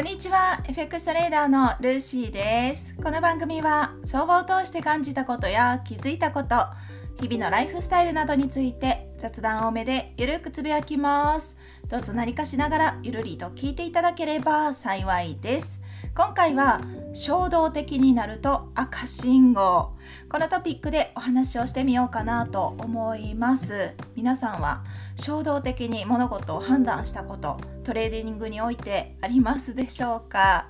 こんにちは。FX トレーダーのルーシーです。この番組は相場を通して感じたことや気づいたこと日々のライフスタイルなどについて雑談多めでゆるくつぶやきます。どうぞ何かしながらゆるりと聞いていただければ幸いです。今回は衝動的になると赤信号。このトピックでお話をしてみようかなと思います。皆さんは衝動的に物事を判断したことトレーディングにおいてありますでしょうか？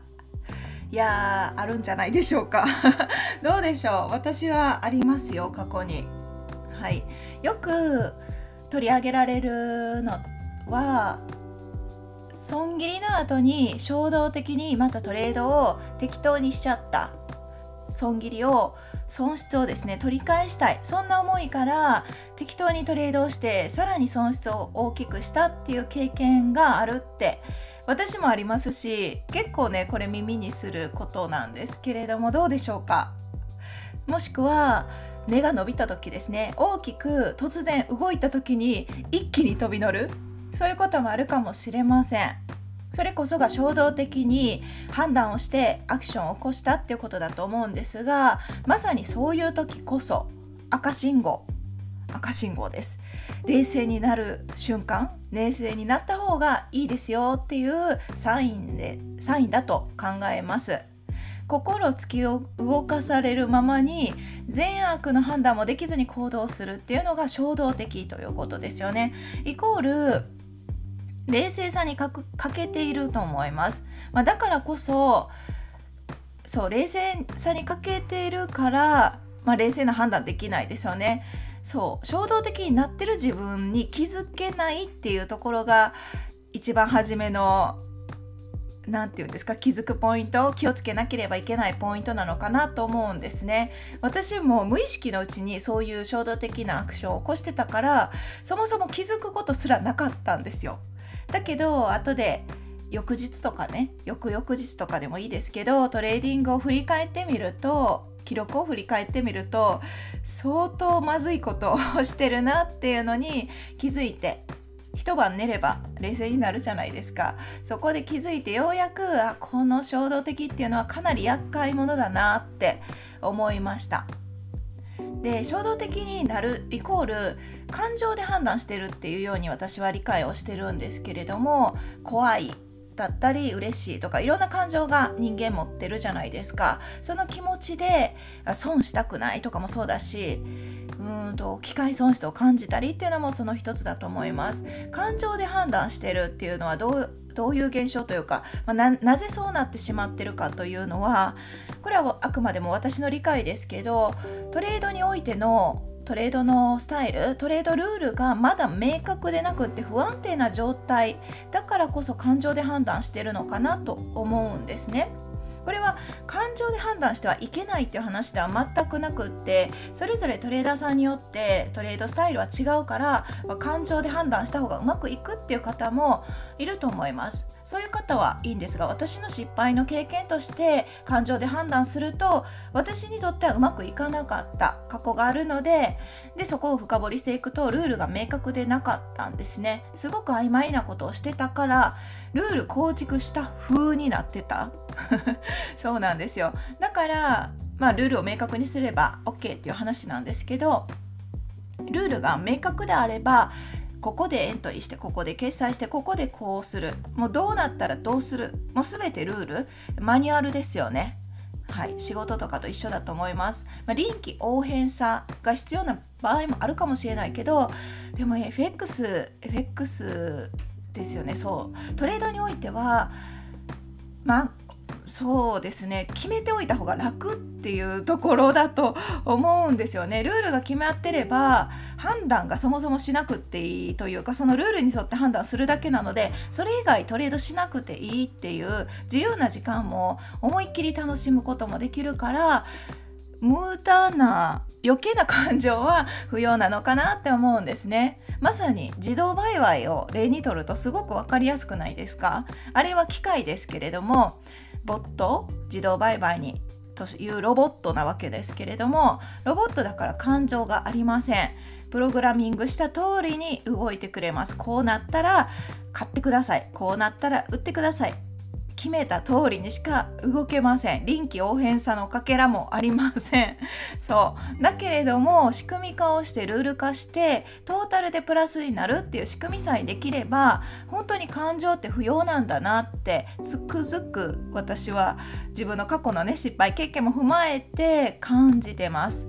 いやーあるんじゃないでしょうか。どうでしょう？私はありますよ過去に。はい。よく取り上げられるのは損切りの後に衝動的にまたトレードを適当にしちゃった。損切りを損失をですね取り返したい。そんな思いから適当にトレードをしてさらに損失を大きくしたっていう経験があるって私もありますし結構ねこれ耳にすることなんですけれどもどうでしょうか？もしくは根が伸びた時ですね。大きく突然動いた時に一気に飛び乗る。そういうこともあるかもしれません。それこそが衝動的に判断をしてアクションを起こしたっていうことだと思うんですがまさにそういう時こそ赤信号。赤信号です。冷静になる瞬間冷静になった方がいいですよっていうサインでサインだと考えます。心突きを動かされるままに善悪の判断もできずに行動するっていうのが衝動的ということですよね。イコール冷静さに欠けていると思います、まあ、だからこそそう冷静さに欠けているから、まあ、冷静な判断できないですよね。そう衝動的になってる自分に気づけないっていうところが一番初めの何て言うんですか気づくポイント気をつけなければいけないポイントなのかなと思うんですね。私も無意識のうちにそういう衝動的なアクションを起こしてたからそもそも気づくことすらなかったんですよ。だけど後で翌日とかね翌々日とかでもいいですけどトレーディングを振り返ってみると記録を振り返ってみると相当まずいことをしてるなっていうのに気づいて一晩寝れば冷静になるじゃないですか。そこで気づいてようやくあこの衝動的っていうのはかなり厄介者だなって思いました。で衝動的になるイコール感情で判断してるっていうように私は理解をしてるんですけれども怖いだったり嬉しいとかいろんな感情が人間持ってるじゃないですか。その気持ちで損したくないとかもそうだしうんと機械損失を感じたりっていうのもその一つだと思います。感情で判断してるっていうのはどういう現象というか、まあ、なぜそうなってしまってるかというのはこれはあくまでも私の理解ですけどトレードにおいてのトレードのスタイルトレードルールがまだ明確でなくって不安定な状態だからこそ感情で判断してるのかなと思うんですね。これは感情で判断してはいけないっていう話では全くなくってそれぞれトレーダーさんによってトレードスタイルは違うから、まあ、感情で判断した方がうまくいくっていう方もいると思います。そういう方はいいんですが私の失敗の経験として感情で判断すると私にとってはうまくいかなかった過去があるのででそこを深掘りしていくとルールが明確でなかったんですね。すごく曖昧なことをしてたからルール構築した風になってた。そうなんですよ。だからまあルールを明確にすれば OK っていう話なんですけどルールが明確であればここでエントリーしてここで決済してここでこうする。もうどうなったらどうする。もう全てルールマニュアルですよね。はい。仕事とかと一緒だと思います、まあ、臨機応変さが必要な場合もあるかもしれないけどでも FX FX ですよね。そう。トレードにおいてはまあそうですね。決めておいた方が楽っていうところだと思うんですよね。ルールが決まってれば判断がそもそもしなくていいというかそのルールに沿って判断するだけなのでそれ以外トレードしなくていいっていう自由な時間も思いっきり楽しむこともできるから無駄な余計な感情は不要なのかなって思うんですね。まさに自動売買を例にとるとすごく分かりやすくないですか？あれは機械ですけれどもボット自動売買にというロボットなわけですけれどもロボットだから感情がありません。プログラミングした通りに動いてくれます。こうなったら買ってください。こうなったら売ってください。決めた通りにしか動けません。臨機応変さのかけらもありません。そう。だけれども仕組み化をしてルール化してトータルでプラスになるっていう仕組みさえできれば本当に感情って不要なんだなってつくづく私は自分の過去のね失敗経験も踏まえて感じてます。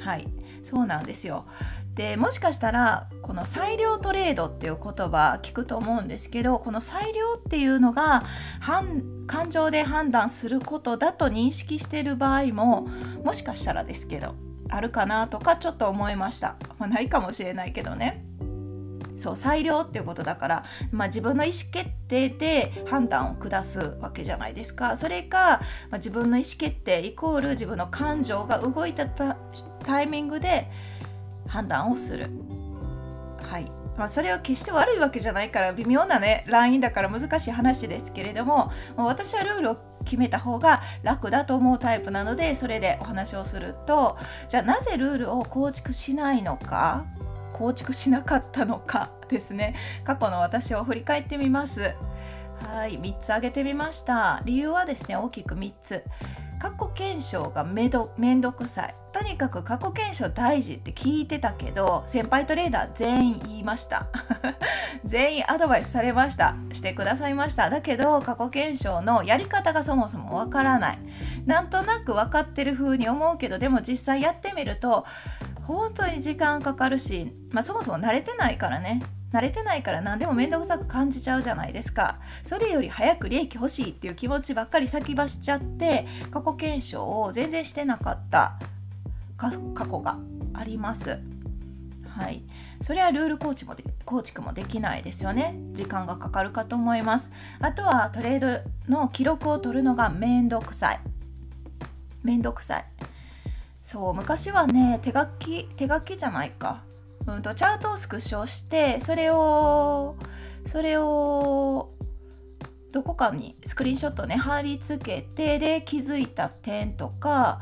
はい。そうなんですよ。でもしかしたらこの裁量トレードっていう言葉聞くと思うんですけどこの裁量っていうのが感情で判断することだと認識している場合ももしかしたらですけどあるかなとかちょっと思いました、まあ、ないかもしれないけどね。そう裁量っていうことだから、まあ、自分の意思決定で判断を下すわけじゃないですか。それか、まあ、自分の意思決定イコール自分の感情が動いたタイミングで判断をする。はい。まあ、それは決して悪いわけじゃないから微妙なねラインだから難しい話ですけれども私はルールを決めた方が楽だと思うタイプなのでそれでお話をするとじゃあなぜルールを構築しないのか構築しなかったのか ですね。過去の私を振り返ってみます。はい。3つ挙げてみました。理由はですね大きく3つ。過去検証がめどめんどくさい。とにかく過去検証大事って聞いてたけど先輩トレーダー全員言いました。全員アドバイスされました。してくださいました。だけど過去検証のやり方がそもそもわからない。なんとなく分かってる風に思うけどでも実際やってみると本当に時間かかるし、まあ、そもそも慣れてないからね。慣れてないから何でも面倒くさく感じちゃうじゃないですか。それより早く利益欲しいっていう気持ちばっかり先走っちゃって過去検証を全然してなかった。過去があります。はい。それはルール構築もで構築もできないですよね。時間がかかるかと思います。あとはトレードの記録を取るのがめんどくさい。めんどくさい。そう昔はね手書き手書きじゃないか。うんと、チャートをスクショしてそれをそれをどこかにスクリーンショットね貼り付けてで気づいた点とか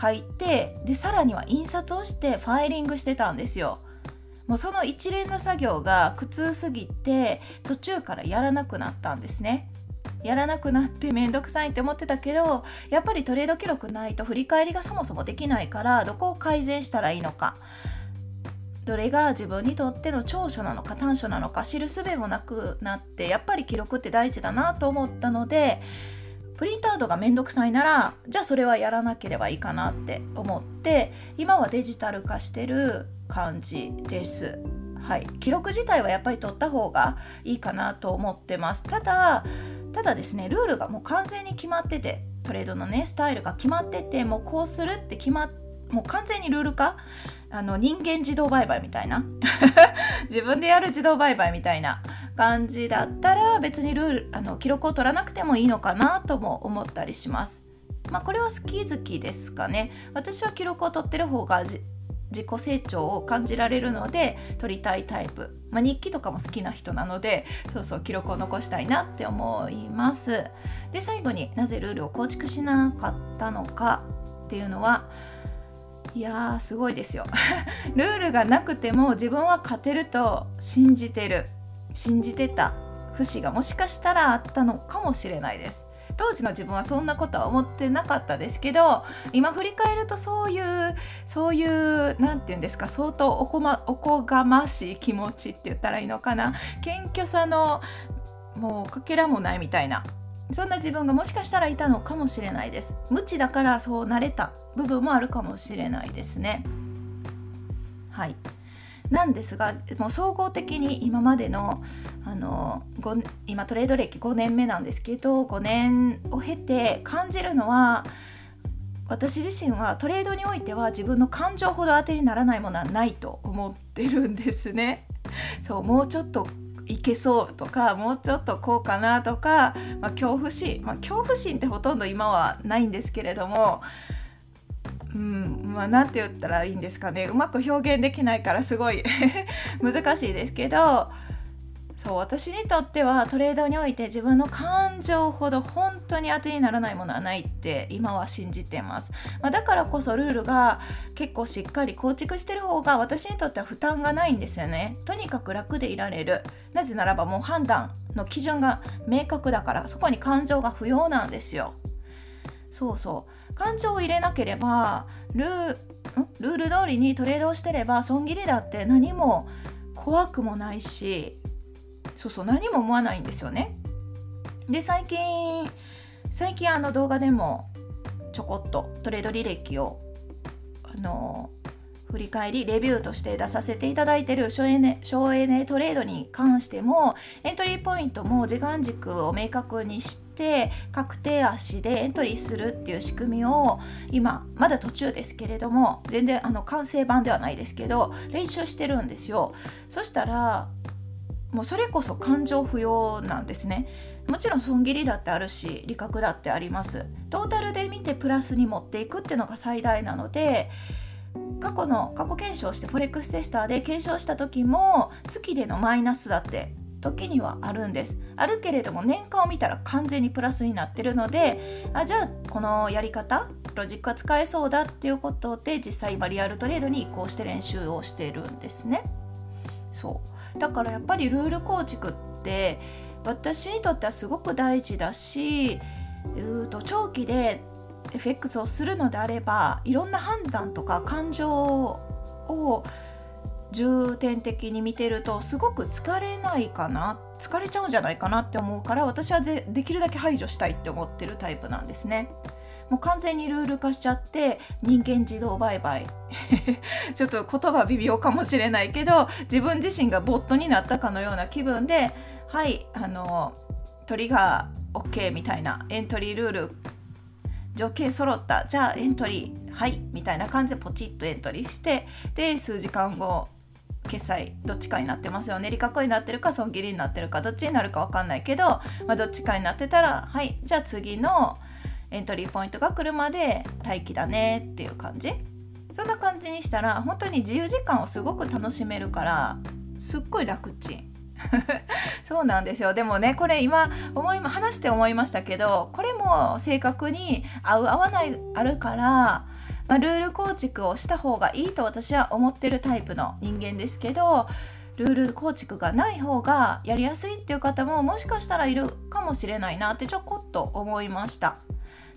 書いてでさらには印刷をしてファイリングしてたんですよ。もうその一連の作業が苦痛すぎて途中からやらなくなったんですね。やらなくなって面倒くさいって思ってたけどやっぱりトレード記録ないと振り返りがそもそもできないからどこを改善したらいいのかどれが自分にとっての長所なのか短所なのか知るすべもなくなってやっぱり記録って大事だなと思ったのでプリントアウトがめんどくさいならじゃあそれはやらなければいいかなって思って今はデジタル化してる感じです。はい、記録自体はやっぱり取った方がいいかなと思ってます。ただただですねルールがもう完全に決まっててトレードのねスタイルが決まっててもうこうするって決まってもう完全にルール化？あの人間自動売買みたいな？自分でやる自動売買みたいな感じだったら別にルールあの記録を取らなくてもいいのかなとも思ったりします。まあ、これは好き好きですかね。私は記録を取ってる方が自己成長を感じられるので取りたいタイプ、まあ、日記とかも好きな人なのでそうそう記録を残したいなって思いますで最後になぜルールを構築しなかったのかっていうのはいやーすごいですよ。ルールがなくても自分は勝てると信じてる。信じてた節がもしかしたらあったのかもしれないです。当時の自分はそんなことは思ってなかったですけど今振り返るとそういうそういう何て言うんですか相当おこ,、ま、おこがましい気持ちって言ったらいいのかな。謙虚さのもうかけらもないみたいな。そんな自分がもしかしたらいたのかもしれないです。無知だからそうなれた。部分もあるかもしれないですねはいなんですがもう総合的に今までのあの今トレード歴5年目なんですけど5年を経て感じるのは私自身はトレードにおいては自分の感情ほど当てにならないものはないと思ってるんですね。そうもうちょっといけそうとかもうちょっとこうかなとか、まあ、恐怖心、まあ、恐怖心ってほとんど今はないんですけれどもうんまあ何て言ったらいいんですかね。うまく表現できないからすごい 難しいですけどそう私にとってはトレードにおいて自分の感情ほど本当に当てにならないものはないって今は信じてます、まあ、だからこそルールが結構しっかり構築してる方が私にとっては負担がないんですよね。とにかく楽でいられる。なぜならばもう判断の基準が明確だからそこに感情が不要なんですよ。そうそう感情を入れなければルールール通りにトレードをしてれば損切りだって何も怖くもないしそうそう何も思わないんですよね。で最近最近あの動画でもちょこっとトレード履歴をあの振り返りレビューとして出させていただいている省エネ省エネトレードに関してもエントリーポイントも時間軸を明確にして確定足でエントリーするっていう仕組みを今まだ途中ですけれども全然あの完成版ではないですけど練習してるんですよ。そしたらもうそれこそ感情不要なんですね。もちろん損切りだってあるし利確だってあります。トータルで見てプラスに持っていくっていうのが最大なので過去の過去検証してフォレックステスターで検証した時も月でのマイナスだって時にはあるんです。あるけれども年間を見たら完全にプラスになってるのであじゃあこのやり方ロジックが使えそうだっていうことで実際今リアルトレードに移行して練習をしてるんですね。そう。だからやっぱりルール構築って私にとってはすごく大事だしうと長期で FX をするのであればいろんな判断とか感情を重点的に見てるとすごく疲れないかな疲れちゃうんじゃないかなって思うから私はできるだけ排除したいって思ってるタイプなんですね。もう完全にルール化しちゃって人間自動売買。ちょっと言葉微妙かもしれないけど自分自身がボットになったかのような気分ではいあのトリガー OK みたいなエントリールール。条件揃った。じゃあエントリー。はいみたいな感じでポチッとエントリーしてで数時間後決済どっちかになってますよね。利確になってるか損切りになってるかどっちになるか分かんないけど、まあ、どっちかになってたらはいじゃあ次のエントリーポイントが来るまで待機だねっていう感じ。そんな感じにしたら本当に自由時間をすごく楽しめるからすっごい楽ちん。そうなんですよ。でもねこれ今思い話して思いましたけどこれも正確に合う合わないあるから、まあ、ルール構築をした方がいいと私は思ってるタイプの人間ですけどルール構築がない方がやりやすいっていう方ももしかしたらいるかもしれないなってちょこっと思いました。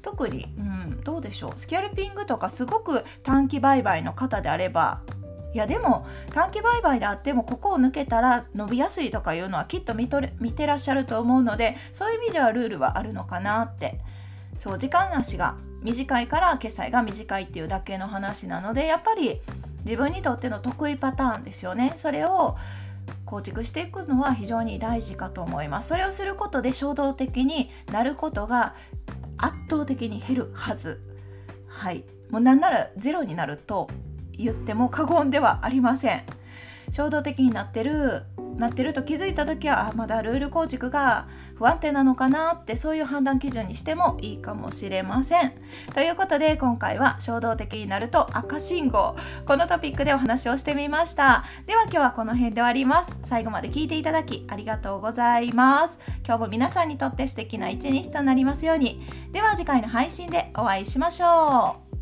特に、うん、どうでしょう？スキャルピングとかすごく短期売買の方であればいやでも短期売買であってもここを抜けたら伸びやすいとかいうのはきっと見とれ見てらっしゃると思うのでそういう意味ではルールはあるのかなってそう時間足が短いから決済が短いっていうだけの話なのでやっぱり自分にとっての得意パターンですよね。それを構築していくのは非常に大事かと思います。それをすることで衝動的になることが圧倒的に減るはず。はい。もうなんならゼロになると言っても過言ではありません。衝動的になってるなってると気づいた時はあまだルール構築が不安定なのかなってそういう判断基準にしてもいいかもしれません。ということで今回は衝動的になると赤信号このトピックでお話をしてみました。では今日はこの辺で終わります。最後まで聞いていただきありがとうございます。今日も皆さんにとって素敵な一日となりますように。では次回の配信でお会いしましょう。